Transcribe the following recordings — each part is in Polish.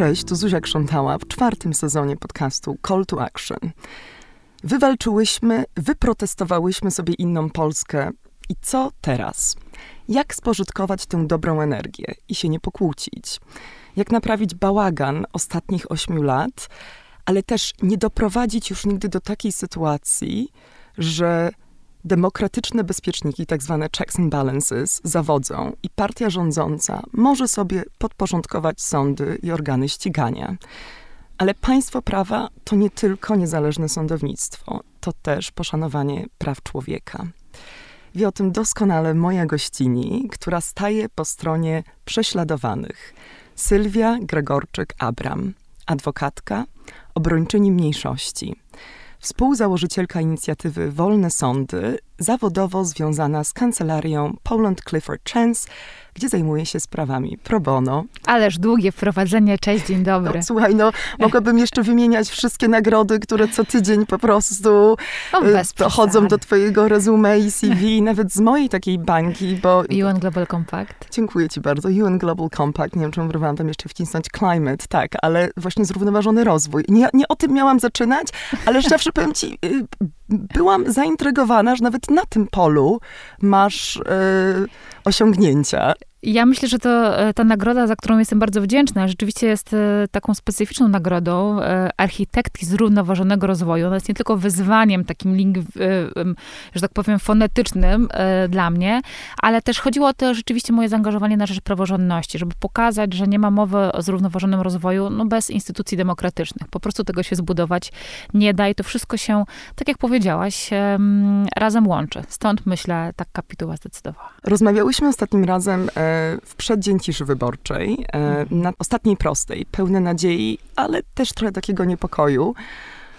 Cześć, tu Zuzia Krzątała w czwartym sezonie podcastu Call to Action. Wywalczyłyśmy, wyprotestowałyśmy sobie inną Polskę. I co teraz? Jak spożytkować tę dobrą energię i się nie pokłócić? Jak naprawić bałagan ostatnich ośmiu lat, ale też nie doprowadzić już nigdy do takiej sytuacji, że demokratyczne bezpieczniki, tak zwane checks and balances, zawodzą i partia rządząca może sobie podporządkować sądy i organy ścigania. Ale państwo prawa to nie tylko niezależne sądownictwo, to też poszanowanie praw człowieka. Wie o tym doskonale moja gościni, która staje po stronie prześladowanych. Sylwia Gregorczyk-Abram, adwokatka, obrończyni mniejszości współzałożycielka inicjatywy Wolne Sądy, zawodowo związana z kancelarią Poland Clifford Chance, gdzie zajmuje się sprawami pro bono. Ależ długie wprowadzenie, cześć, dzień dobry. No, słuchaj, no mogłabym jeszcze wymieniać wszystkie nagrody, które co tydzień po prostu no, dochodzą do twojego resume i CV, nawet z mojej takiej bańki, bo... UN Global Compact. Dziękuję ci bardzo. UN Global Compact, nie wiem, czy próbowałam tam jeszcze wcisnąć climate, tak, ale właśnie zrównoważony rozwój. Nie, nie o tym miałam zaczynać, ale szczerze powiem ci, y, byłam zaintrygowana, że nawet na tym polu masz y, osiągnięcia. Ja myślę, że to e, ta nagroda, za którą jestem bardzo wdzięczna, rzeczywiście jest e, taką specyficzną nagrodą e, architektki zrównoważonego rozwoju. Ona jest nie tylko wyzwaniem takim, link, że tak powiem, fonetycznym dla mnie, ale też chodziło o to rzeczywiście moje zaangażowanie na rzecz praworządności, żeby pokazać, że nie ma mowy o zrównoważonym rozwoju no, bez instytucji demokratycznych. Po prostu tego się zbudować nie da i to wszystko się, tak jak powiedziałaś, razem łączy. Stąd myślę, tak kapituła zdecydowała. Rozmawiałyśmy ostatnim razem w przeddzień ciszy wyborczej, e, na ostatniej prostej, pełne nadziei, ale też trochę takiego niepokoju.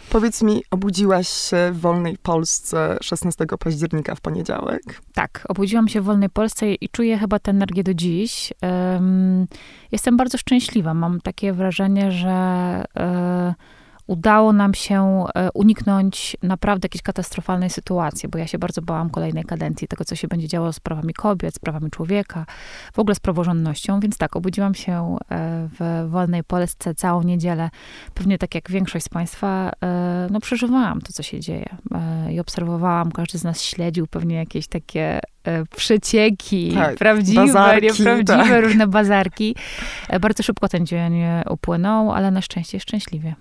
Powiedz mi, obudziłaś się w wolnej Polsce 16 października w poniedziałek? Tak, obudziłam się w wolnej Polsce i czuję chyba tę energię do dziś. Um, jestem bardzo szczęśliwa. Mam takie wrażenie, że. Uh, udało nam się e, uniknąć naprawdę jakiejś katastrofalnej sytuacji, bo ja się bardzo bałam kolejnej kadencji, tego, co się będzie działo z prawami kobiet, z prawami człowieka, w ogóle z praworządnością. Więc tak, obudziłam się e, w wolnej Polsce całą niedzielę. Pewnie tak jak większość z Państwa, e, no przeżywałam to, co się dzieje i obserwowałam, każdy z nas śledził pewnie jakieś takie przecieki, tak, prawdziwe, bazarki, nieprawdziwe, tak. różne bazarki. Bardzo szybko ten dzień upłynął, ale na szczęście szczęśliwie.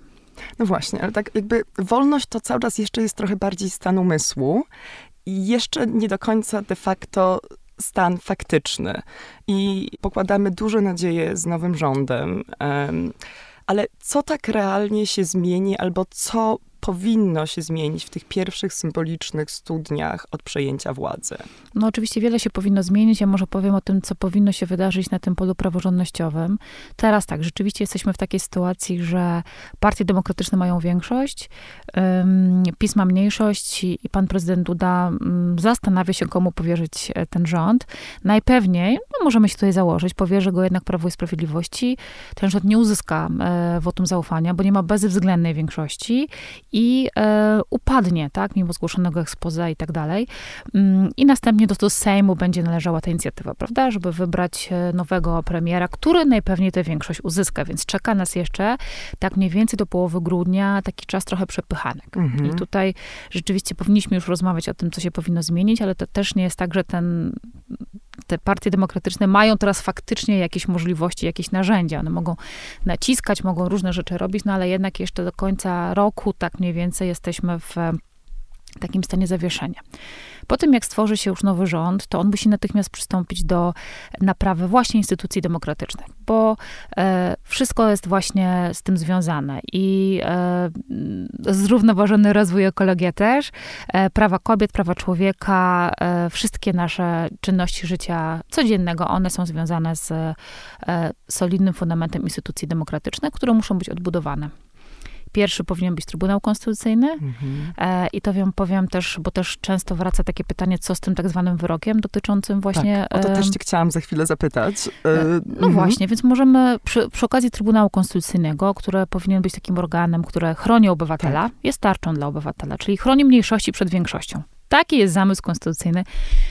No właśnie, ale tak jakby wolność to cały czas jeszcze jest trochę bardziej stan umysłu i jeszcze nie do końca de facto stan faktyczny. I pokładamy duże nadzieje z nowym rządem. Um, ale co tak realnie się zmieni, albo co powinno się zmienić w tych pierwszych symbolicznych studniach od przejęcia władzy? No oczywiście wiele się powinno zmienić. Ja może powiem o tym, co powinno się wydarzyć na tym polu praworządnościowym. Teraz tak, rzeczywiście jesteśmy w takiej sytuacji, że partie demokratyczne mają większość, um, PiS mniejszość i, i pan prezydent Duda um, zastanawia się, komu powierzyć e, ten rząd. Najpewniej, no możemy się tutaj założyć, powierzy go jednak Prawo i Sprawiedliwości. Ten rząd nie uzyska e, wotum zaufania, bo nie ma bezwzględnej większości i e, upadnie, tak, mimo zgłoszonego ekspoza i tak dalej. Mm, I następnie do, do Sejmu będzie należała ta inicjatywa, prawda, żeby wybrać e, nowego premiera, który najpewniej tę większość uzyska, więc czeka nas jeszcze tak mniej więcej do połowy grudnia taki czas trochę przepychanek. Mhm. I tutaj rzeczywiście powinniśmy już rozmawiać o tym, co się powinno zmienić, ale to też nie jest tak, że ten te partie demokratyczne mają teraz faktycznie jakieś możliwości, jakieś narzędzia. One mogą naciskać, mogą różne rzeczy robić, no ale jednak jeszcze do końca roku, tak mniej więcej, jesteśmy w takim stanie zawieszenia. Po tym, jak stworzy się już nowy rząd, to on musi natychmiast przystąpić do naprawy właśnie instytucji demokratycznych, bo e, wszystko jest właśnie z tym związane i e, zrównoważony rozwój, ekologia też, e, prawa kobiet, prawa człowieka, e, wszystkie nasze czynności życia codziennego, one są związane z e, solidnym fundamentem instytucji demokratycznych, które muszą być odbudowane. Pierwszy powinien być Trybunał Konstytucyjny. Mhm. E, I to wiem, powiem też, bo też często wraca takie pytanie, co z tym tak zwanym wyrokiem dotyczącym właśnie... Tak, o to też cię chciałam za chwilę zapytać. E, e, no mhm. właśnie, więc możemy przy, przy, okazji Trybunału Konstytucyjnego, który powinien być takim organem, które chroni obywatela, tak. jest tarczą dla obywatela, czyli chroni mniejszości przed większością. Taki jest zamysł konstytucyjny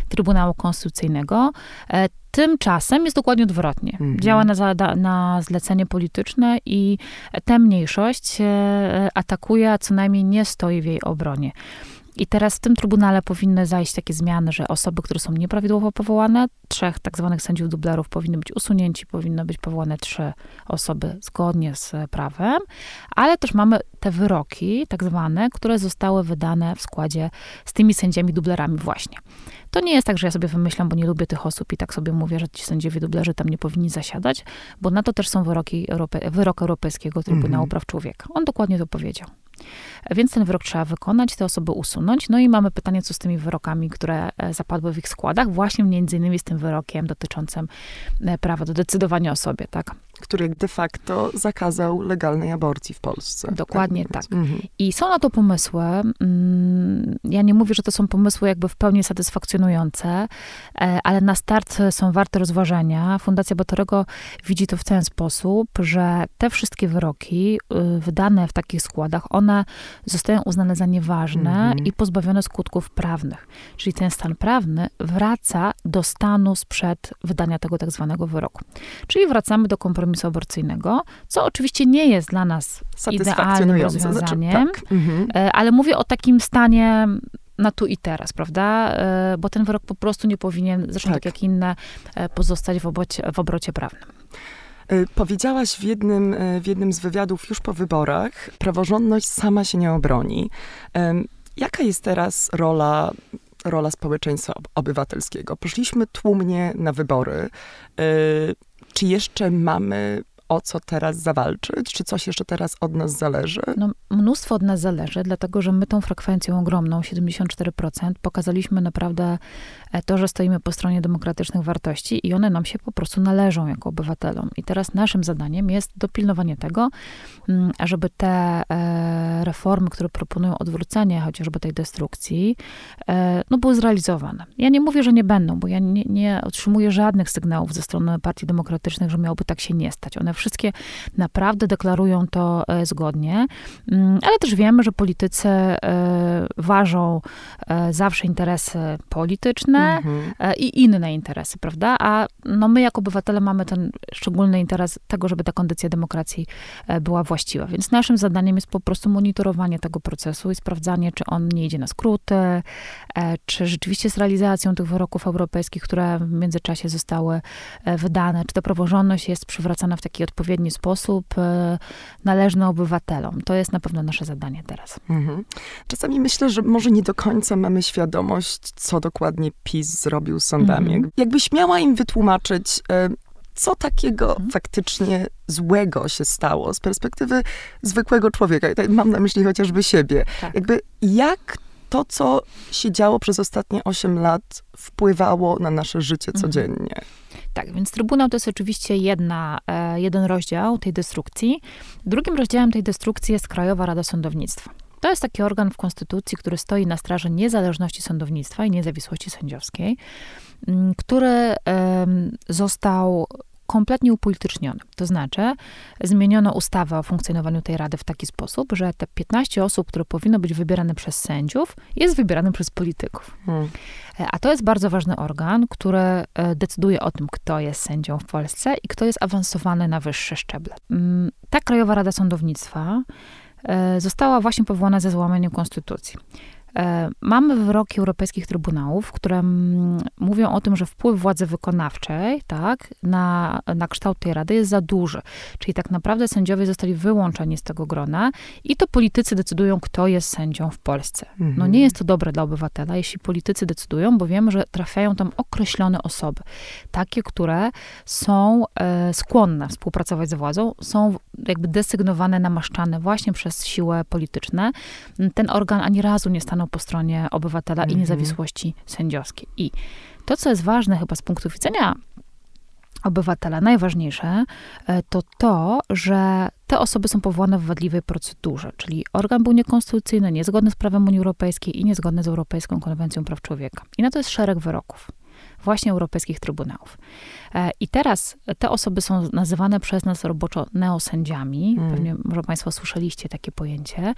Trybunału Konstytucyjnego. E, tymczasem jest dokładnie odwrotnie. Mhm. Działa na, zada, na zlecenie polityczne i tę mniejszość e, atakuje, a co najmniej nie stoi w jej obronie. I teraz w tym trybunale powinny zajść takie zmiany, że osoby, które są nieprawidłowo powołane, trzech tak zwanych sędziów dublerów powinny być usunięci, powinny być powołane trzy osoby zgodnie z prawem, ale też mamy te wyroki, tak zwane, które zostały wydane w składzie z tymi sędziami dublerami właśnie. To nie jest tak, że ja sobie wymyślam, bo nie lubię tych osób i tak sobie mówię, że ci sędziowie dublerzy tam nie powinni zasiadać, bo na to też są wyroki Europe, wyrok Europejskiego Trybunału mm -hmm. Praw Człowieka. On dokładnie to powiedział. Więc ten wyrok trzeba wykonać, te osoby usunąć. No i mamy pytanie, co z tymi wyrokami, które e, zapadły w ich składach, właśnie między innymi z tym wyrokiem dotyczącym e, prawa do decydowania o sobie, tak? Który de facto zakazał legalnej aborcji w Polsce. Dokładnie tak. tak. Mhm. I są na to pomysły. Mm, ja nie mówię, że to są pomysły jakby w pełni satysfakcjonujące, e, ale na start są warte rozważenia. Fundacja Batorego widzi to w ten sposób, że te wszystkie wyroki y, wydane w takich składach, one zostają uznane za nieważne mhm. i pozbawione skutków prawnych. Czyli ten stan prawny wraca do stanu sprzed wydania tego tak zwanego wyroku. Czyli wracamy do kompromisu kompromisu aborcyjnego, co oczywiście nie jest dla nas idealnym rozwiązaniem, znaczy, tak. mhm. E, ale mówię o takim stanie na tu i teraz, prawda? E, bo ten wyrok po prostu nie powinien, zresztą tak, tak jak inne, e, pozostać w obrocie, w obrocie prawnym. Powiedziałaś w jednym, w jednym z wywiadów już po wyborach, praworządność sama się nie obroni. Jaka jest teraz rola rola społeczeństwa obywatelskiego. Poszliśmy tłumnie na wybory. Czy jeszcze mamy o co teraz zawalczyć? Czy coś jeszcze teraz od nas zależy? No, mnóstwo od nas zależy, dlatego że my tą frekwencją ogromną, 74%, pokazaliśmy naprawdę to, że stoimy po stronie demokratycznych wartości i one nam się po prostu należą jako obywatelom. I teraz naszym zadaniem jest dopilnowanie tego, mm, żeby te e, reformy, które proponują odwrócenie chociażby tej destrukcji, e, no były zrealizowane. Ja nie mówię, że nie będą, bo ja nie, nie otrzymuję żadnych sygnałów ze strony partii demokratycznych, że miałoby tak się nie stać. One wszystkie naprawdę deklarują to e, zgodnie, mm, ale też wiemy, że politycy e, ważą e, zawsze interesy polityczne mhm. i inne interesy, prawda? A no my jako obywatele mamy ten szczególny interes tego, żeby ta kondycja demokracji była właściwa. Więc naszym zadaniem jest po prostu monitorowanie tego procesu i sprawdzanie, czy on nie idzie na skróty, czy rzeczywiście z realizacją tych wyroków europejskich, które w międzyczasie zostały wydane, czy ta praworządność jest przywracana w taki odpowiedni sposób e, należny obywatelom. To jest na pewno nasze zadanie teraz. Mhm. Czasami myślę, że może nie do końca mamy świadomość, co dokładnie PiS zrobił z sądami. Mhm. Jakbyś miała im wytłumaczyć, e, co takiego mhm. faktycznie złego się stało z perspektywy zwykłego człowieka. Mam na myśli chociażby siebie. Tak. Jakby jak to, co się działo przez ostatnie 8 lat, wpływało na nasze życie mhm. codziennie. Tak, więc Trybunał to jest oczywiście jedna, e, jeden rozdział tej destrukcji. Drugim rozdziałem tej destrukcji jest Krajowa Rada Sądownictwa. To jest taki organ w Konstytucji, który stoi na straży niezależności sądownictwa i niezawisłości sędziowskiej, który został kompletnie upolityczniony. To znaczy, zmieniono ustawę o funkcjonowaniu tej rady w taki sposób, że te 15 osób, które powinno być wybierane przez sędziów, jest wybierane przez polityków. Hmm. E, a to jest bardzo ważny organ, który e, decyduje o tym, kto jest sędzią w Polsce i kto jest awansowany na wyższe szczeble. Mm, ta Krajowa Rada Sądownictwa została właśnie powołana ze złamaniem konstytucji. E, mamy wyroki europejskich trybunałów, które mówią o tym, że wpływ władzy wykonawczej tak, na, na kształt tej rady jest za duży. Czyli tak naprawdę sędziowie zostali wyłączeni z tego grona i to politycy decydują, kto jest sędzią w Polsce. Mhm. No nie jest to dobre dla obywatela, jeśli politycy decydują, bo wiemy, że trafiają tam określone osoby. Takie, które są e, skłonne współpracować z władzą, są jakby desygnowane, namaszczane właśnie przez siłę polityczne. Ten organ ani razu nie stanął stanął po stronie obywatela i mhm. niezawisłości sędziowskiej. I to, co jest ważne chyba z punktu widzenia obywatela, najważniejsze, e, to to, że te osoby są powołane w wadliwej procedurze, czyli organ był niekonstytucyjny, niezgodny z prawem Unii Europejskiej i niezgodny z Europejską Konwencją Praw Człowieka. I na to jest szereg wyroków właśnie europejskich trybunałów. E, I teraz te osoby są nazywane przez nas roboczo neosędziami. Hmm. Pewnie może Państwo słyszeliście takie pojęcie.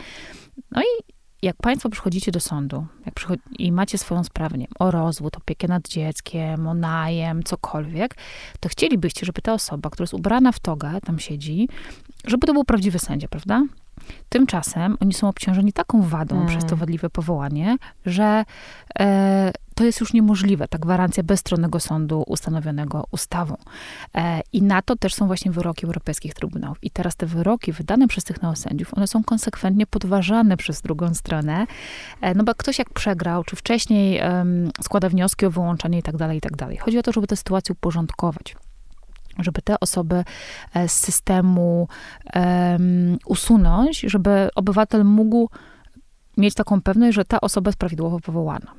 No i jak państwo przychodzicie do sądu przychodzi, i macie swoją sprawę nie o rozwód, opiekę nad dzieckiem, o najem, cokolwiek, to chcielibyście, żeby ta osoba, która jest ubrana w togę, tam siedzi, żeby to był prawdziwy sędzia, prawda? Tymczasem oni są obciążeni taką wadą Mm. przez to wadliwe powołanie, że e, to jest już niemożliwe, ta gwarancja bezstronnego sądu ustanowionego ustawą. E, I na to też są właśnie wyroki europejskich trybunałów. I teraz te wyroki wydane przez tych neosędziów, one są konsekwentnie podważane przez drugą stronę, e, no bo ktoś jak przegrał, czy wcześniej składa wnioski o wyłączenie i tak dalej, i tak dalej. Chodzi o to, żeby tę sytuację uporządkować żeby te osoby e, z systemu em, usunąć, żeby obywatel mógł mieć taką pewność, że ta osoba jest prawidłowo powołana.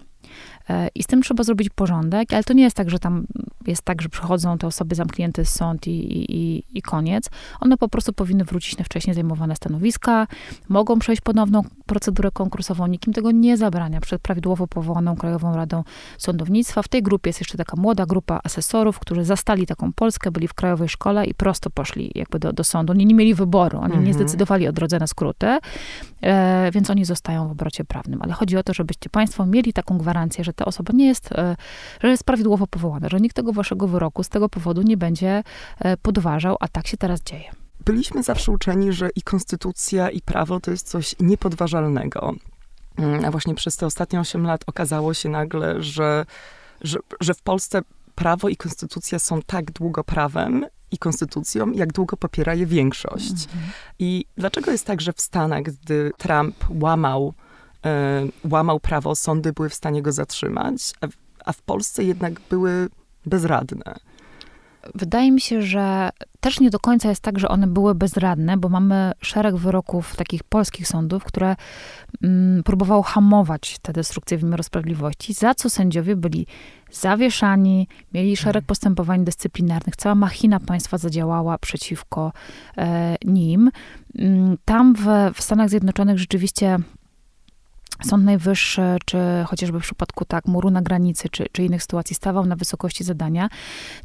E, I z tym trzeba zrobić porządek, ale to nie jest tak, że tam jest tak, że przychodzą te osoby zamknięte z sąd i, i, i- koniec. One po prostu powinny wrócić na wcześniej zajmowane stanowiska, mogą przejść ponowną procedurę konkursową, nikim tego nie zabrania przed prawidłowo powołaną Krajową Radą Sądownictwa. W tej grupie jest jeszcze taka młoda grupa asesorów, którzy zastali taką Polskę, byli w Krajowej Szkole i prosto poszli jakby do, do sądu. Oni nie mieli wyboru, oni nie Mhm. zdecydowali o drodze na skróty, e, więc oni zostają w obrocie prawnym. Ale chodzi o to, żebyście państwo mieli taką gwarancję, że ta osoba nie jest, e, że jest prawidłowo powołana, że nikt tego waszego wyroku z tego powodu nie będzie e, podważał, a tak się teraz dzieje. Byliśmy zawsze uczeni, że i konstytucja, i prawo to jest coś niepodważalnego. Mm, A właśnie przez te ostatnie 8 lat okazało się nagle, że, że, że w Polsce prawo i konstytucja są tak długo prawem i konstytucją, jak długo popiera je większość. I dlaczego jest tak, że w Stanach, gdy Trump łamał, łamał prawo, sądy były w stanie go zatrzymać, a w, a w Polsce jednak były bezradne? Wydaje mi się, że też nie do końca jest tak, że one były bezradne, bo mamy szereg wyroków takich polskich sądów, które mm, próbowało hamować tę destrukcję wymiaru sprawiedliwości, za co sędziowie byli zawieszani, mieli szereg postępowań dyscyplinarnych, cała machina państwa zadziałała przeciwko e, nim. Mm, Tam w, w Stanach Zjednoczonych rzeczywiście Sąd Najwyższy, czy chociażby w przypadku tak muru na granicy, czy, czy innych sytuacji stawał na wysokości zadania.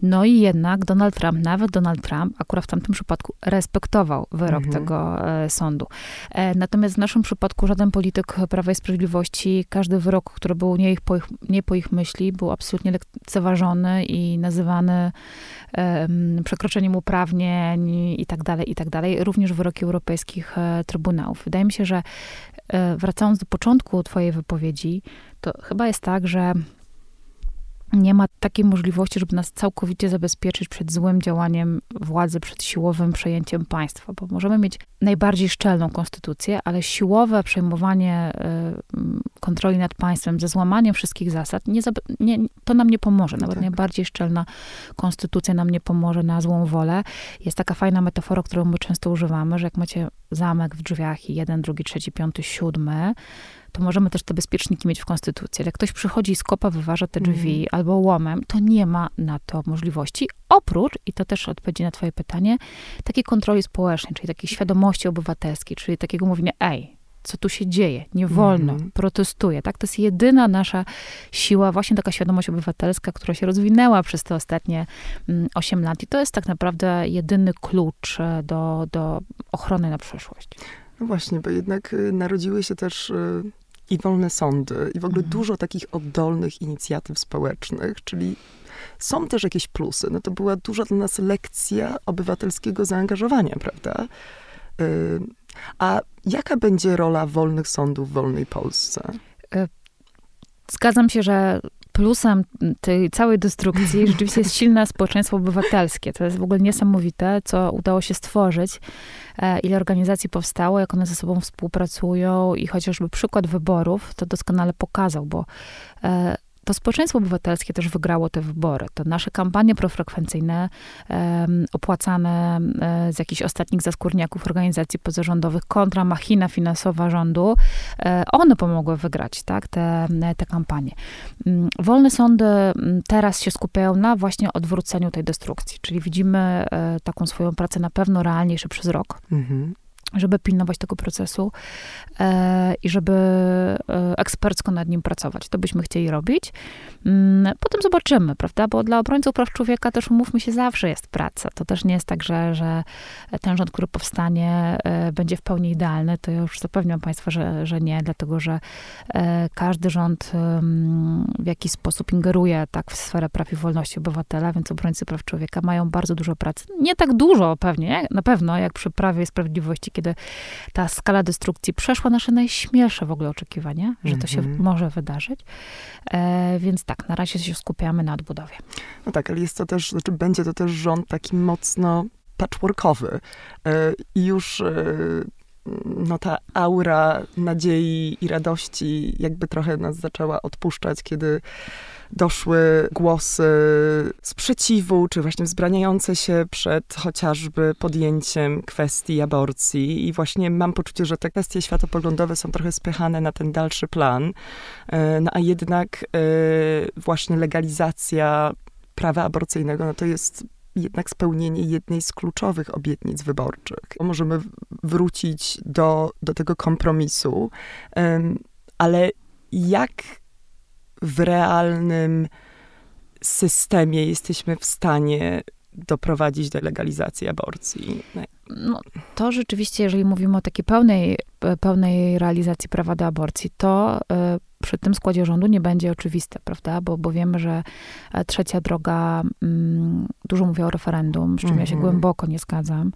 No i jednak Donald Trump, nawet Donald Trump, akurat w tamtym przypadku respektował wyrok Mhm. tego e, sądu. E, natomiast w naszym przypadku żaden polityk Prawa i Sprawiedliwości, każdy wyrok, który był nie, ich, po, ich, nie po ich myśli, był absolutnie lekceważony i nazywany em, przekroczeniem uprawnień i tak dalej, i tak dalej. Również wyroki europejskich e, trybunałów. Wydaje mi się, że e, wracając do początku twojej wypowiedzi, to chyba jest tak, że nie ma takiej możliwości, żeby nas całkowicie zabezpieczyć przed złym działaniem władzy, przed siłowym przejęciem państwa, bo możemy mieć najbardziej szczelną konstytucję, ale siłowe przejmowanie e, kontroli nad państwem ze złamaniem wszystkich zasad, nie, nie, to nam nie pomoże. Nawet Tak. najbardziej szczelna konstytucja nam nie pomoże na złą wolę. Jest taka fajna metafora, którą my często używamy, że jak macie zamek w drzwiach i jeden, drugi, trzeci, piąty, siódmy, to możemy też te bezpieczniki mieć w konstytucji. Ale jak ktoś przychodzi i z kopa wyważa te drzwi Mhm. albo łomem, to nie ma na to możliwości. Oprócz, i to też odpowiedzi na twoje pytanie, takiej kontroli społecznej, czyli takiej świadomości obywatelskiej, czyli takiego mówienia, ej, co tu się dzieje, nie wolno, Mhm. protestuję, tak? To jest jedyna nasza siła, właśnie taka świadomość obywatelska, która się rozwinęła przez te ostatnie mm, 8 lat i to jest tak naprawdę jedyny klucz e, do, do ochrony na przyszłość. No właśnie, bo jednak y, narodziły się też y, i wolne sądy, i w ogóle Mhm. dużo takich oddolnych inicjatyw społecznych, czyli są też jakieś plusy. No to była duża dla nas lekcja obywatelskiego zaangażowania, prawda? Y, A jaka będzie rola wolnych sądów w wolnej Polsce? Zgadzam się, że plusem tej całej destrukcji rzeczywiście jest silne społeczeństwo obywatelskie. To jest w ogóle niesamowite, co udało się stworzyć, e, ile organizacji powstało, jak one ze sobą współpracują i chociażby przykład wyborów to doskonale pokazał, bo e, to społeczeństwo obywatelskie też wygrało te wybory. To nasze kampanie profrekwencyjne, opłacane e, z jakichś ostatnich zaskórniaków organizacji pozarządowych kontra machina finansowa rządu, e, one pomogły wygrać tak, te, te kampanie. Mm, Wolne sądy mm, teraz się skupiają na właśnie odwróceniu tej destrukcji, czyli widzimy e, taką swoją pracę na pewno realniejsze przez rok. Mhm. Żeby pilnować tego procesu e, i żeby e, ekspercko nad nim pracować. To byśmy chcieli robić. Mm, potem zobaczymy, prawda? Bo dla obrońców praw człowieka też, umówmy się, zawsze jest praca. To też nie jest tak, że, że ten rząd, który powstanie, e, będzie w pełni idealny. To już zapewniam Państwa, że, że nie, dlatego że e, każdy rząd w jakiś sposób ingeruje tak w sferę praw i wolności obywatela, więc obrońcy praw człowieka mają bardzo dużo pracy. Nie tak dużo pewnie, na pewno, jak przy Prawie i Sprawiedliwości, kiedy ta skala destrukcji przeszła nasze najśmielsze w ogóle oczekiwania, że to się mm -hmm. może wydarzyć. E, więc tak, na razie się skupiamy na odbudowie. No tak, ale jest to też, znaczy będzie to też rząd taki mocno patchworkowy. E, I już e, no ta aura nadziei i radości jakby trochę nas zaczęła odpuszczać, kiedy doszły głosy sprzeciwu, czy właśnie wzbraniające się przed chociażby podjęciem kwestii aborcji. I właśnie mam poczucie, że te kwestie światopoglądowe są trochę spychane na ten dalszy plan, e, no a jednak e, właśnie legalizacja prawa aborcyjnego, no to jest jednak spełnienie jednej z kluczowych obietnic wyborczych. Możemy wrócić do, do tego kompromisu, ale jak w realnym systemie jesteśmy w stanie doprowadzić do legalizacji aborcji? No, to rzeczywiście, jeżeli mówimy o takiej pełnej, pełnej realizacji prawa do aborcji, to y, przy tym składzie rządu nie będzie oczywiste, prawda? Bo, bo wiemy, że e, trzecia droga, mm, dużo mówię o referendum, z czym mm -hmm. ja się mhm. głęboko nie zgadzam.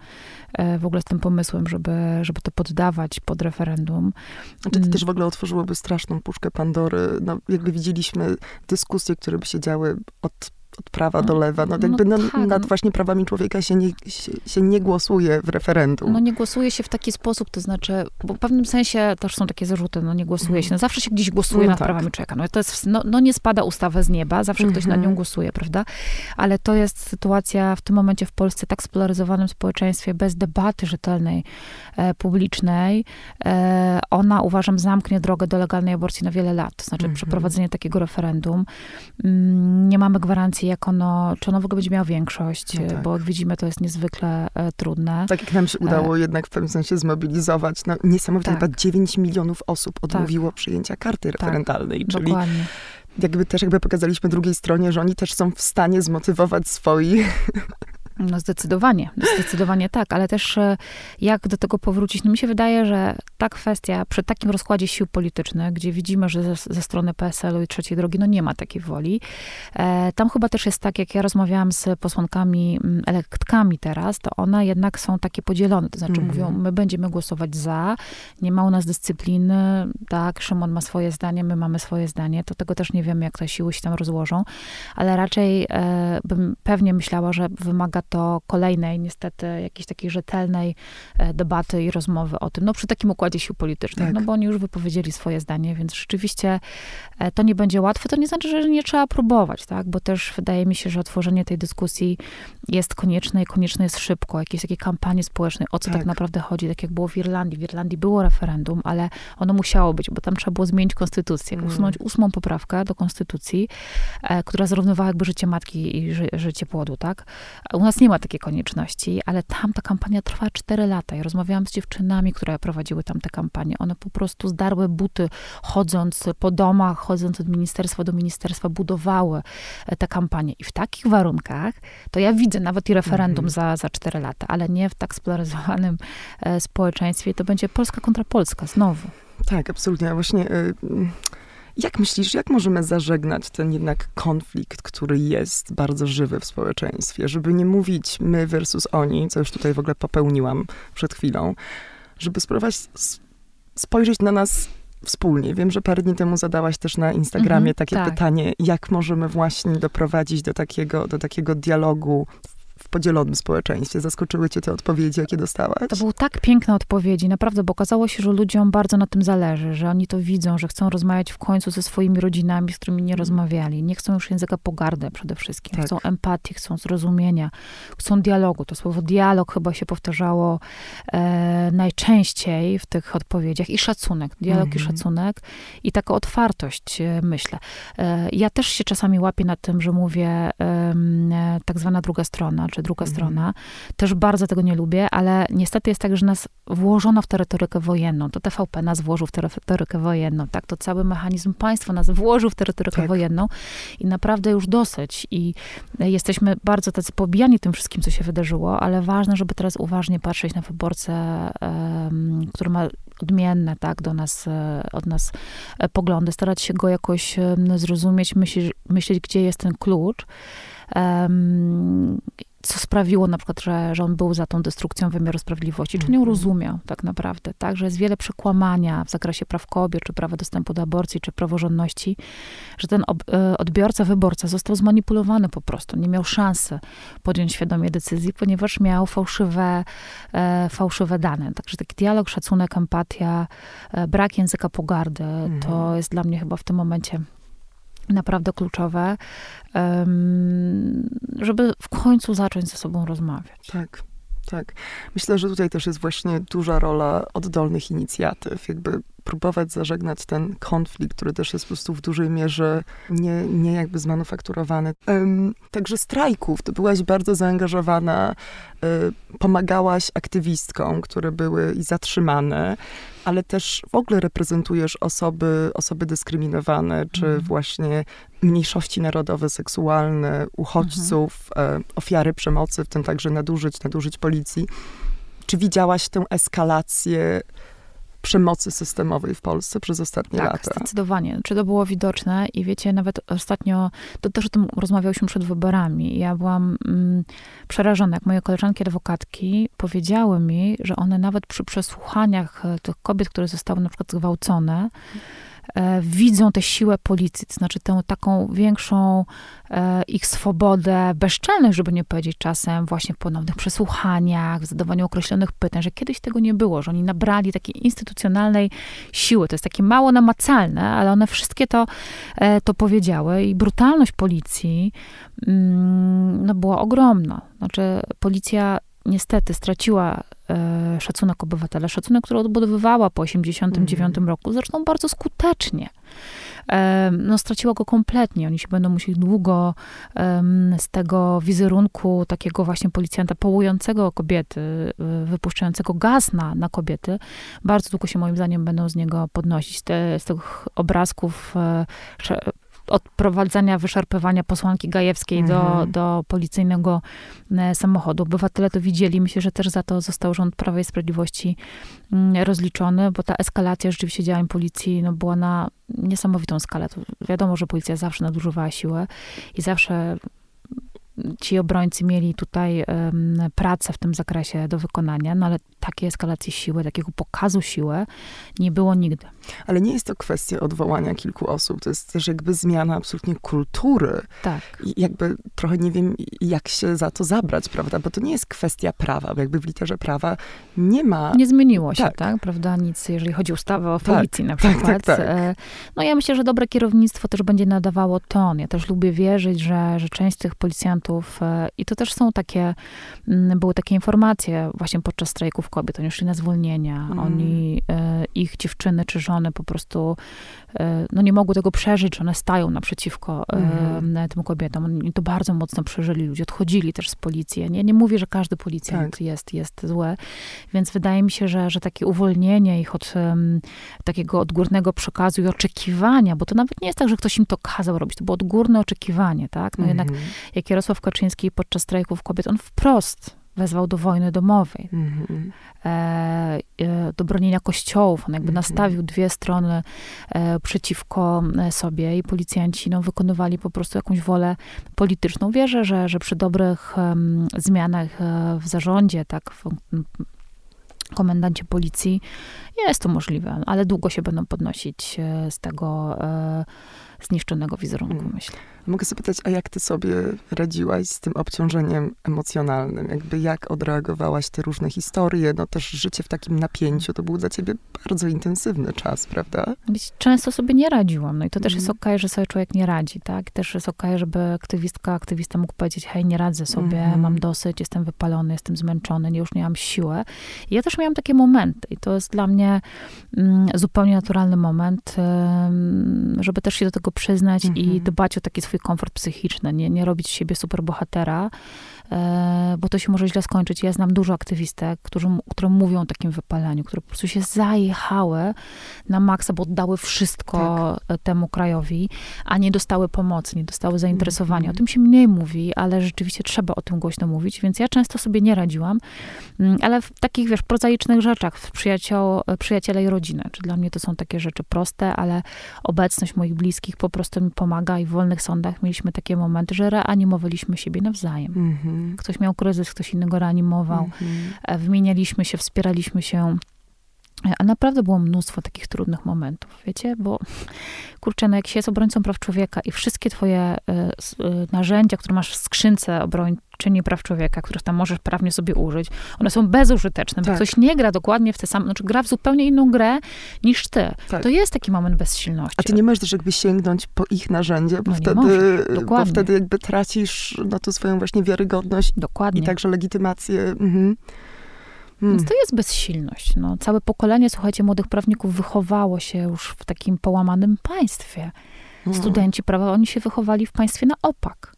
E, w ogóle z tym pomysłem, żeby, żeby to poddawać pod referendum. Znaczy to mm. też w ogóle otworzyłoby straszną puszkę Pandory. No, jakby widzieliśmy dyskusje, które by się działy od od prawa do lewa. No, jakby no, tak. nad właśnie prawami człowieka się nie, się, się, nie głosuje w referendum. No nie głosuje się w taki sposób, to znaczy, bo w pewnym sensie też są takie zarzuty, no nie głosuje się. No zawsze się gdzieś głosuje no nad tak. prawami człowieka. No to jest, no, no nie spada ustawa z nieba, zawsze ktoś na nią mhm. głosuje, prawda? Ale to jest sytuacja w tym momencie w Polsce tak spolaryzowanym społeczeństwie, bez debaty rzetelnej, e, publicznej. E, ona, uważam, zamknie drogę do legalnej aborcji na wiele lat. To znaczy mhm. przeprowadzenie takiego referendum. Mm, nie mamy gwarancji jak ono, czy ono w ogóle będzie miało większość, no tak. bo jak widzimy, to jest niezwykle e, trudne. Tak jak nam się udało e... jednak w pewnym sensie zmobilizować, no niesamowite, tak. chyba 9 milionów osób odmówiło tak. przyjęcia karty tak. referendalnej, czyli Dokładnie jakby też jakby pokazaliśmy drugiej stronie, że oni też są w stanie zmotywować swoich no zdecydowanie, zdecydowanie tak, ale też e, jak do tego powrócić? No mi się wydaje, że ta kwestia przy takim rozkładzie sił politycznych, gdzie widzimy, że ze, ze strony PSL-u i trzeciej drogi, no nie ma takiej woli. E, tam chyba też jest tak, jak ja rozmawiałam z posłankami mm, elektkami teraz, to one jednak są takie podzielone, to znaczy mm -hmm. mówią, my będziemy głosować za, nie ma u nas dyscypliny, tak, Szymon ma swoje zdanie, my mamy swoje zdanie, to tego też nie wiemy, jak te siły się tam rozłożą, ale raczej e, bym pewnie myślała, że wymaga to kolejnej, niestety, jakiejś takiej rzetelnej e, debaty i rozmowy o tym, no przy takim układzie sił politycznych, tak. no bo oni już wypowiedzieli swoje zdanie, więc rzeczywiście e, to nie będzie łatwe. To nie znaczy, że nie trzeba próbować, tak, bo też wydaje mi się, że otworzenie tej dyskusji jest konieczne i konieczne jest szybko, jakieś takie kampanie społeczne, o co tak. tak naprawdę chodzi, tak jak było w Irlandii. W Irlandii było referendum, ale ono musiało być, bo tam trzeba było zmienić konstytucję, mm. usunąć ósmą poprawkę do konstytucji, e, która zrównywała jakby życie matki i ży, życie płodu, tak. U nas nie ma takiej konieczności, ale tam ta kampania trwa 4 lata. Ja rozmawiałam z dziewczynami, które prowadziły tam te kampanie. One po prostu zdarły buty, chodząc po domach, chodząc od ministerstwa do ministerstwa, budowały e, te kampanie. I w takich warunkach to ja widzę nawet i referendum mhm. za, za 4 lata, ale nie w tak spolaryzowanym e, społeczeństwie. To będzie Polska kontra Polska znowu. Tak, absolutnie. Właśnie. Y jak myślisz, jak możemy zażegnać ten jednak konflikt, który jest bardzo żywy w społeczeństwie, żeby nie mówić my versus oni, co już tutaj w ogóle popełniłam przed chwilą, żeby spróbować spojrzeć na nas wspólnie. Wiem, że parę dni temu zadałaś też na Instagramie mhm, takie tak. pytanie, jak możemy właśnie doprowadzić do takiego, do takiego dialogu podzielonym społeczeństwie? Zaskoczyły cię te odpowiedzi, jakie dostałaś? To były tak piękne odpowiedzi, naprawdę, bo okazało się, że ludziom bardzo na tym zależy, że oni to widzą, że chcą rozmawiać w końcu ze swoimi rodzinami, z którymi nie mm. rozmawiali. Nie chcą już języka pogardy przede wszystkim. Tak. Chcą empatii, chcą zrozumienia, chcą dialogu. To słowo dialog chyba się powtarzało e, najczęściej w tych odpowiedziach. I szacunek, dialog i mhm. szacunek. I taka otwartość, e, myślę. E, ja też się czasami łapię na tym, że mówię e, tak zwana druga strona, czy jeszcze druga mhm. strona. Też bardzo tego nie lubię, ale niestety jest tak, że nas włożono w tę retorykę wojenną. To TVP nas włożył w tę retorykę wojenną, tak? To cały mechanizm państwa nas włożył w tę retorykę tak. wojenną i naprawdę już dosyć. I jesteśmy bardzo tacy pobijani tym wszystkim, co się wydarzyło, ale ważne, żeby teraz uważnie patrzeć na wyborcę, um, który ma odmienne, tak, do nas, e, od nas e, poglądy, starać się go jakoś zrozumieć, myśleć, myśleć gdzie jest ten klucz. Um, co sprawiło na przykład, że, że on był za tą destrukcją wymiaru sprawiedliwości, czy nie mhm. rozumiał tak naprawdę, tak, że jest wiele przekłamania w zakresie praw kobiet, czy prawa dostępu do aborcji, czy praworządności, że ten e, odbiorca, wyborca został zmanipulowany po prostu, nie miał szansy podjąć świadomie decyzji, ponieważ miał fałszywe, e, fałszywe dane. Także taki dialog, szacunek, empatia, e, brak języka pogardy, mhm. to jest dla mnie chyba w tym momencie naprawdę kluczowe, żeby w końcu zacząć ze sobą rozmawiać. Tak. Tak. Myślę, że tutaj też jest właśnie duża rola oddolnych inicjatyw, jakby próbować zażegnać ten konflikt, który też jest po prostu w dużej mierze nie, nie jakby zmanufakturowany. Także strajków, ty byłaś bardzo zaangażowana, y, pomagałaś aktywistkom, które były i zatrzymane, ale też w ogóle reprezentujesz osoby, osoby dyskryminowane, czy mhm. właśnie mniejszości narodowe, seksualne, uchodźców, e, ofiary przemocy, w tym także nadużyć, nadużyć policji. Czy widziałaś tę eskalację przemocy systemowej w Polsce przez ostatnie tak, lata. Tak, zdecydowanie. Czy to było widoczne? I wiecie, nawet ostatnio, to też o tym rozmawiałyśmy przed wyborami. Ja byłam mm, przerażona, jak moje koleżanki adwokatki powiedziały mi, że one nawet przy przesłuchaniach e, tych kobiet, które zostały na przykład zgwałcone, widzą tę siłę policji, to znaczy tę taką większą e, ich swobodę, bezczelność, żeby nie powiedzieć czasem, właśnie w ponownych przesłuchaniach, w zadawaniu określonych pytań, że kiedyś tego nie było, że oni nabrali takiej instytucjonalnej siły. To jest takie mało namacalne, ale one wszystkie to, e, to powiedziały i brutalność policji mm, no, była ogromna. Znaczy, policja niestety straciła e, szacunek obywatela, szacunek, który odbudowywała po 1989 mm. roku, zresztą bardzo skutecznie. E, no, straciła go kompletnie. Oni się będą musieli długo e, z tego wizerunku takiego właśnie policjanta połującego kobiety, e, wypuszczającego gaz na, na kobiety, bardzo długo się moim zdaniem będą z niego podnosić. Te, z tych obrazków odprowadzenia, wyszarpywania posłanki Gajewskiej mhm. do, do policyjnego e, samochodu. Obywatele to widzieli. Myślę, że też za to został rząd Prawa i Sprawiedliwości mm, rozliczony, bo ta eskalacja rzeczywiście działań policji no, była na niesamowitą skalę. To wiadomo, że policja zawsze nadużywała siłę i zawsze ci obrońcy mieli tutaj um, pracę w tym zakresie do wykonania, no ale takiej eskalacji siły, takiego pokazu siły nie było nigdy. Ale nie jest to kwestia odwołania kilku osób, to jest też jakby zmiana absolutnie kultury. Tak. I jakby trochę nie wiem, jak się za to zabrać, prawda? Bo to nie jest kwestia prawa, bo jakby w literze prawa nie ma... Nie zmieniło się, tak, tak prawda? Nic, jeżeli chodzi o ustawę o tak, policji na przykład. Tak, tak, tak. E, no ja myślę, że dobre kierownictwo też będzie nadawało ton. Ja też lubię wierzyć, że, że część tych policjantów, e, i to też są takie, mm, były takie informacje właśnie podczas strajków kobiet, oni szli na zwolnienia, mm. oni, e, ich dziewczyny czy żony po prostu e, no nie mogły tego przeżyć, że one stają naprzeciwko mm. tym kobietom. Oni to bardzo mocno przeżyli, ludzie odchodzili też z policji. Nie, nie mówię, że każdy policjant tak. jest, jest zły, więc wydaje mi się, że, że takie uwolnienie ich od um, takiego odgórnego przekazu i oczekiwania, bo to nawet nie jest tak, że ktoś im to kazał robić, to było odgórne oczekiwanie, tak? No mm. jednak mhm. jak Jarosław Kaczyński podczas strajków kobiet, on wprost wezwał do wojny domowej, mm-hmm. e, do bronienia kościołów. On jakby mm-hmm. nastawił dwie strony e, przeciwko e, sobie i policjanci no, wykonywali po prostu jakąś wolę polityczną. Wierzę, że, że przy dobrych zmianach e, w zarządzie, tak, w, komendancie policji, jest to możliwe, ale długo się będą podnosić z tego e, zniszczonego wizerunku, mm. myślę. Mogę zapytać, a jak ty sobie radziłaś z tym obciążeniem emocjonalnym? Jakby jak odreagowałaś te różne historie? No też życie w takim napięciu, to był dla ciebie bardzo intensywny czas, prawda? Często sobie nie radziłam, no i to też jest mhm. okej, okay, że sobie człowiek nie radzi, tak? Też jest okej, okay, żeby aktywistka, aktywista mógł powiedzieć, hej, nie radzę sobie, mm. mam dosyć, jestem wypalony, jestem zmęczony, już nie mam siły. I ja też miałam takie momenty i to jest dla mnie mm, zupełnie naturalny moment, żeby też się do tego przyznać i Mhm. dbać o taki swój komfort psychiczny, nie, nie robić z siebie super bohatera, e, bo to się może źle skończyć. Ja znam dużo aktywistek, którzy, które mówią o takim wypaleniu, które po prostu się zajechały na maksa, bo oddały wszystko e, temu krajowi, a nie dostały pomocy, nie dostały zainteresowania. Mhm. O tym się mniej mówi, ale rzeczywiście trzeba o tym głośno mówić, więc ja często sobie nie radziłam, Mm, ale w takich, wiesz, prozaicznych rzeczach, w przyjaciół, przyjaciele i rodziny, czy dla mnie to są takie rzeczy proste, ale obecność moich bliskich po prostu mi pomaga i w wolnych sądach mieliśmy takie momenty, że reanimowaliśmy siebie nawzajem. Mhm. Ktoś miał kryzys, ktoś innego reanimował. Mhm. E, Wymienialiśmy się, wspieraliśmy się. A naprawdę było mnóstwo takich trudnych momentów, wiecie? Bo kurczę, no jak się jest obrońcą praw człowieka i wszystkie twoje s- e, narzędzia, które masz w skrzynce obrończyni praw człowieka, których tam możesz prawnie sobie użyć, one są bezużyteczne, bo Tak. ktoś nie gra dokładnie w te same, znaczy gra w zupełnie inną grę niż ty. Tak. To jest taki moment bezsilności. A ty nie możesz też jakby sięgnąć po ich narzędzie, bo No wtedy, możesz, bo wtedy jakby tracisz no, tu swoją właśnie wiarygodność Dokładnie. i także legitymację. Mhm. Mm. Więc to jest bezsilność. No, całe pokolenie, słuchajcie, młodych prawników wychowało się już w takim połamanym państwie. Mm. Studenci prawa, oni się wychowali w państwie na opak.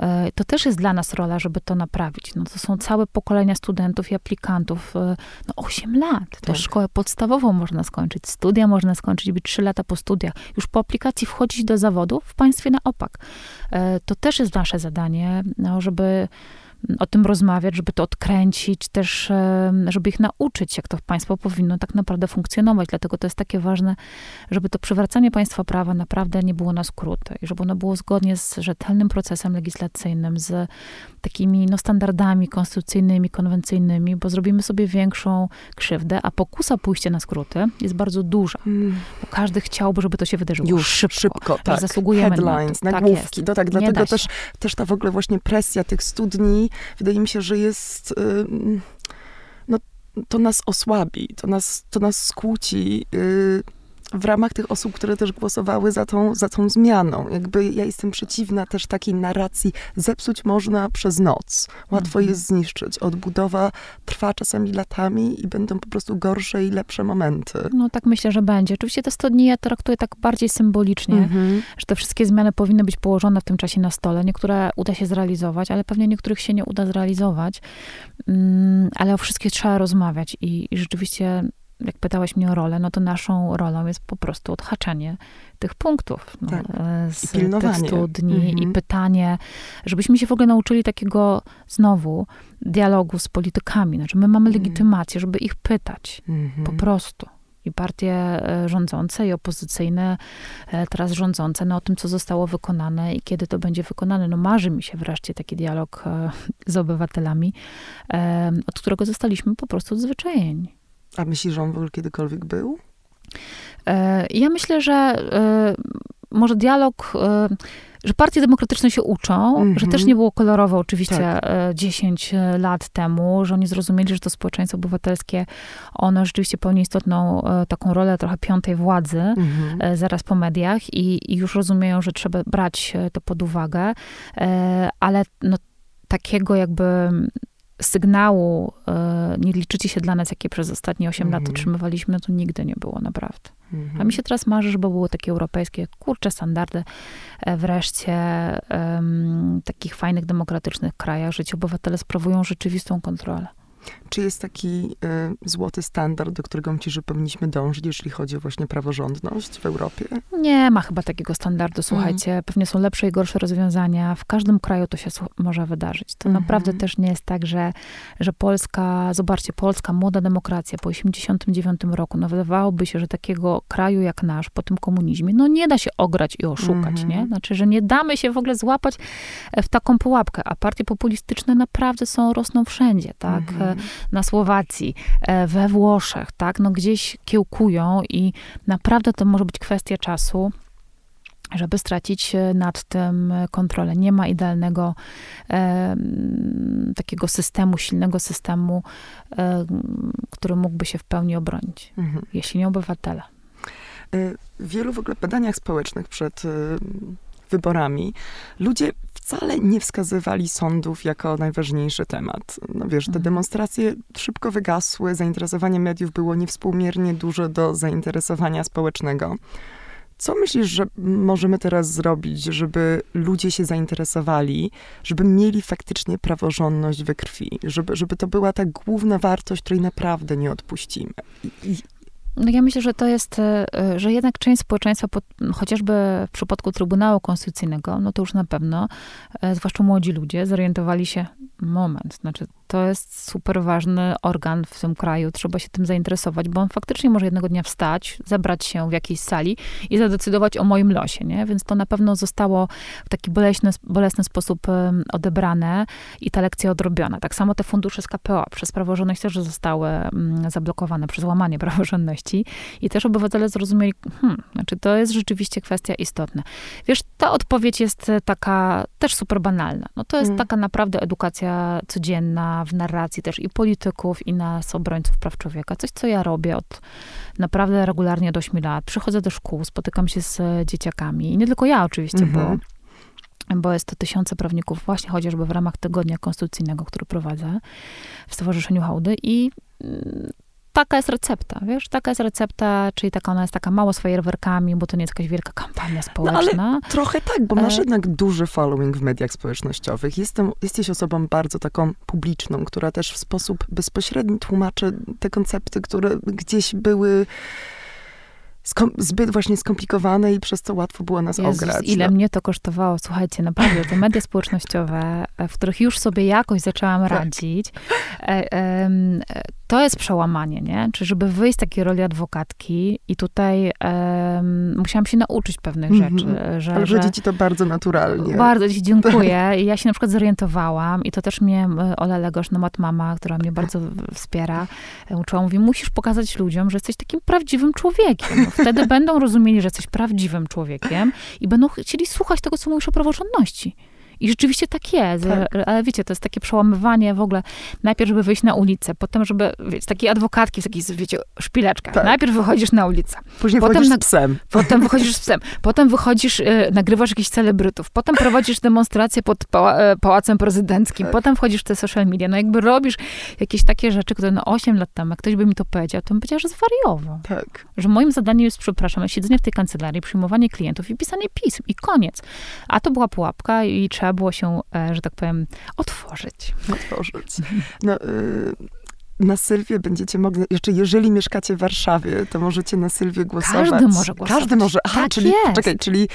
E, To też jest dla nas rola, żeby to naprawić. No to są całe pokolenia studentów i aplikantów. e, No 8 lat. To Tak. szkołę podstawową można skończyć, studia można skończyć, być 3 lata po studiach. Już po aplikacji wchodzić do zawodu w państwie na opak. E, To też jest nasze zadanie, no, żeby o tym rozmawiać, żeby to odkręcić, też e, żeby ich nauczyć, jak to państwo powinno tak naprawdę funkcjonować. Dlatego to jest takie ważne, żeby to przywracanie państwa prawa naprawdę nie było na skróty i żeby ono było zgodnie z rzetelnym procesem legislacyjnym, z takimi no, standardami konstytucyjnymi, konwencyjnymi, bo zrobimy sobie większą krzywdę, a pokusa pójścia na skróty jest bardzo duża, Mm. bo każdy chciałby, żeby to się wydarzyło Już szybko. szybko, tak. zasługujemy na to. Headlines, Tak nagłówki. jest. no tak, dlatego też, też ta w ogóle właśnie presja tych studni, wydaje mi się, że jest... no, to nas osłabi, to nas, to nas skłóci y, w ramach tych osób, które też głosowały za tą, za tą zmianą. Jakby ja jestem przeciwna też takiej narracji, zepsuć można przez noc. Łatwo Mhm. jest zniszczyć. Odbudowa trwa czasami latami i będą po prostu gorsze i lepsze momenty. No tak myślę, że będzie. Oczywiście te 100 dni ja traktuję tak bardziej symbolicznie, Mhm. że te wszystkie zmiany powinny być położone w tym czasie na stole. Niektóre uda się zrealizować, ale pewnie niektórych się nie uda zrealizować. Mm, ale o wszystkich trzeba rozmawiać i, i rzeczywiście, jak pytałaś mnie o rolę, no to naszą rolą jest po prostu odhaczanie tych punktów no, Tak. e, z tych 100 dni Mhm. i pytanie, żebyśmy się w ogóle nauczyli takiego znowu dialogu z politykami. Znaczy my mamy Mhm. legitymację, żeby ich pytać. Mhm. Po prostu. I partie e, rządzące i opozycyjne, e, teraz rządzące, no o tym, co zostało wykonane i kiedy to będzie wykonane. No marzy mi się wreszcie taki dialog z obywatelami, od którego zostaliśmy po prostu odzwyczajeni. A myślisz, że on w ogóle kiedykolwiek był? E, Ja myślę, że e, może dialog, e, że partie demokratyczne się uczą, Mhm. że też nie było kolorowo oczywiście Tak. e, 10 lat temu, że oni zrozumieli, że to społeczeństwo obywatelskie, ono rzeczywiście pełni istotną taką rolę trochę piątej władzy, Mhm. e, zaraz po mediach i, i już rozumieją, że trzeba brać to pod uwagę, ale no, takiego jakby sygnału e, nie liczycie się dla nas, jakie przez ostatnie 8 lat Mhm. otrzymywaliśmy, no to nigdy nie było, naprawdę. Mhm. A mi się teraz marzy, żeby były takie europejskie, kurcze standardy e, wreszcie em, takich fajnych, demokratycznych krajach, że ci obywatele sprawują rzeczywistą kontrolę. Czy jest taki y, złoty standard, do którego myślisz, że powinniśmy dążyć, jeśli chodzi o właśnie praworządność w Europie? Nie ma chyba takiego standardu, słuchajcie. Pewnie są lepsze i gorsze rozwiązania. W każdym kraju to się może wydarzyć. To Mhm. naprawdę też nie jest tak, że, że Polska, zobaczcie, Polska, młoda demokracja po 89 roku, no wydawałoby się, że takiego kraju jak nasz po tym komunizmie, no nie da się ograć i oszukać, Mhm. nie? Znaczy, że nie damy się w ogóle złapać e, w taką pułapkę, a partie populistyczne naprawdę są, rosną wszędzie, tak? Mhm. Na Słowacji, e, we Włoszech, tak, no gdzieś kiełkują i naprawdę to może być kwestia czasu, żeby stracić e, nad tym e, kontrolę. Nie ma idealnego e, m, takiego systemu, silnego systemu, e, który mógłby się w pełni obronić, Mhm. jeśli nie obywatele. Y, W wielu w ogóle badaniach społecznych przed y, wyborami ludzie wcale nie wskazywali sądów jako najważniejszy temat. No wiesz, te Mhm. demonstracje szybko wygasły, zainteresowanie mediów było niewspółmiernie duże do zainteresowania społecznego. Co myślisz, że możemy teraz zrobić, żeby ludzie się zainteresowali, żeby mieli faktycznie praworządność we krwi, żeby, żeby to była ta główna wartość, której naprawdę nie odpuścimy? I, no ja myślę, że to jest, e, że jednak część społeczeństwa, chociażby w przypadku Trybunału Konstytucyjnego, no to już na pewno, e, zwłaszcza młodzi ludzie, zorientowali się, moment, znaczy to jest super ważny organ w tym kraju, trzeba się tym zainteresować, bo on faktycznie może jednego dnia wstać, zebrać się w jakiejś sali i zadecydować o moim losie, nie? Więc to na pewno zostało w taki boleśny, bolesny sposób odebrane i ta lekcja odrobiona. Tak samo te fundusze z KPO przez praworządność też zostały zablokowane przez łamanie praworządności i też obywatele zrozumieli, hmm, znaczy to jest rzeczywiście kwestia istotna. Wiesz, ta odpowiedź jest taka też super banalna. No to jest mm. taka naprawdę edukacja codzienna, w narracji też i polityków, i nas, obrońców praw człowieka. Coś, co ja robię od naprawdę regularnie od 8 lat. Przychodzę do szkół, spotykam się z dzieciakami. I nie tylko ja oczywiście, mhm. bo bo jest to tysiące prawników właśnie chociażby w ramach tygodnia konstytucyjnego, który prowadzę w Stowarzyszeniu Hołdy i mm, taka jest recepta, wiesz, taka jest recepta, czyli taka ona jest taka mało z fajerwerkami, bo to nie jest jakaś wielka kampania społeczna. No, ale trochę tak, bo masz e... jednak duży following w mediach społecznościowych. Jestem, jesteś osobą bardzo taką publiczną, która też w sposób bezpośredni tłumaczy te koncepty, które gdzieś były zbyt właśnie skomplikowane i przez to łatwo było nas Jezus, ograć. ile no. mnie to kosztowało. Słuchajcie, naprawdę, te media społecznościowe, e, w których już sobie jakoś zaczęłam tak. radzić, e, e, to jest przełamanie, nie? Czy żeby wyjść z takiej roli adwokatki i tutaj musiałam się nauczyć pewnych mm -hmm. rzeczy. Że, Ale ci to bardzo naturalnie. Bardzo ci dziękuję. I ja się na przykład zorientowałam i to też mnie Ola Legosz, no mat mama, która mnie bardzo wspiera, uczyła, mówi, musisz pokazać ludziom, że jesteś takim prawdziwym człowiekiem. Wtedy będą rozumieli, że jesteś prawdziwym człowiekiem i będą chcieli słuchać tego, co mówisz o praworządności. I rzeczywiście tak jest. Tak. Ale wiecie, to jest takie przełamywanie w ogóle. Najpierw, żeby wyjść na ulicę, potem, żeby, wiecie, takiej adwokatki w takich, wiecie, szpileczkach. Tak. Najpierw wychodzisz na ulicę. Później potem wychodzisz na, z psem. Potem wychodzisz z psem. Potem wychodzisz, y, nagrywasz jakichś celebrytów. Potem prowadzisz demonstracje pod pała, y, Pałacem Prezydenckim. Tak. Potem wchodzisz w te social media. No jakby robisz jakieś takie rzeczy, które no 8 lat temu, jak ktoś by mi to powiedział, to bym powiedział, że zwariował. Tak. Że moim zadaniem jest, przepraszam, siedzenie w tej kancelarii, przyjmowanie klientów i pisanie pism. I koniec. A to była pułapka i trzeba było się e, że tak powiem, otworzyć. Otworzyć. No, y na Sylwię będziecie mogli, jeszcze jeżeli mieszkacie w Warszawie, to możecie na Sylwię głosować. Każdy może głosować. Każdy może. Aha, tak czyli, jest. Czyli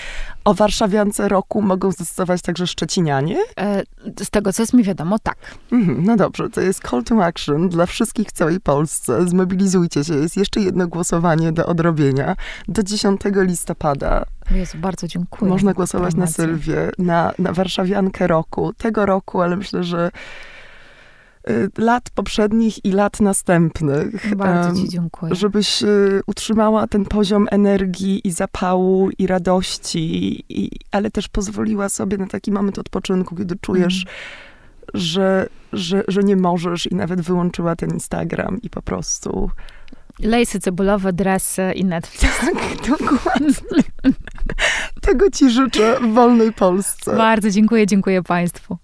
o warszawiance roku mogą zdecydować także szczecinianie? E, z tego, co jest mi wiadomo, tak. Mhm, no dobrze, to jest call to action dla wszystkich w całej Polsce. Zmobilizujcie się. Jest jeszcze jedno głosowanie do odrobienia. Do 10 listopada Jezu, bardzo dziękuję. Można głosować na Sylwię, na, na warszawiankę roku. Tego roku, ale myślę, że lat poprzednich i lat następnych. Bardzo Ci dziękuję. Żebyś y, utrzymała ten poziom energii i zapału i radości, i, ale też pozwoliła sobie na taki moment odpoczynku, kiedy czujesz, mm. że, że, że nie możesz i nawet wyłączyła ten Instagram i po prostu... Lejsy cebulowe, dresy i Netflix. Tak, dokładnie. Tego ci życzę w wolnej Polsce. Bardzo dziękuję, dziękuję Państwu.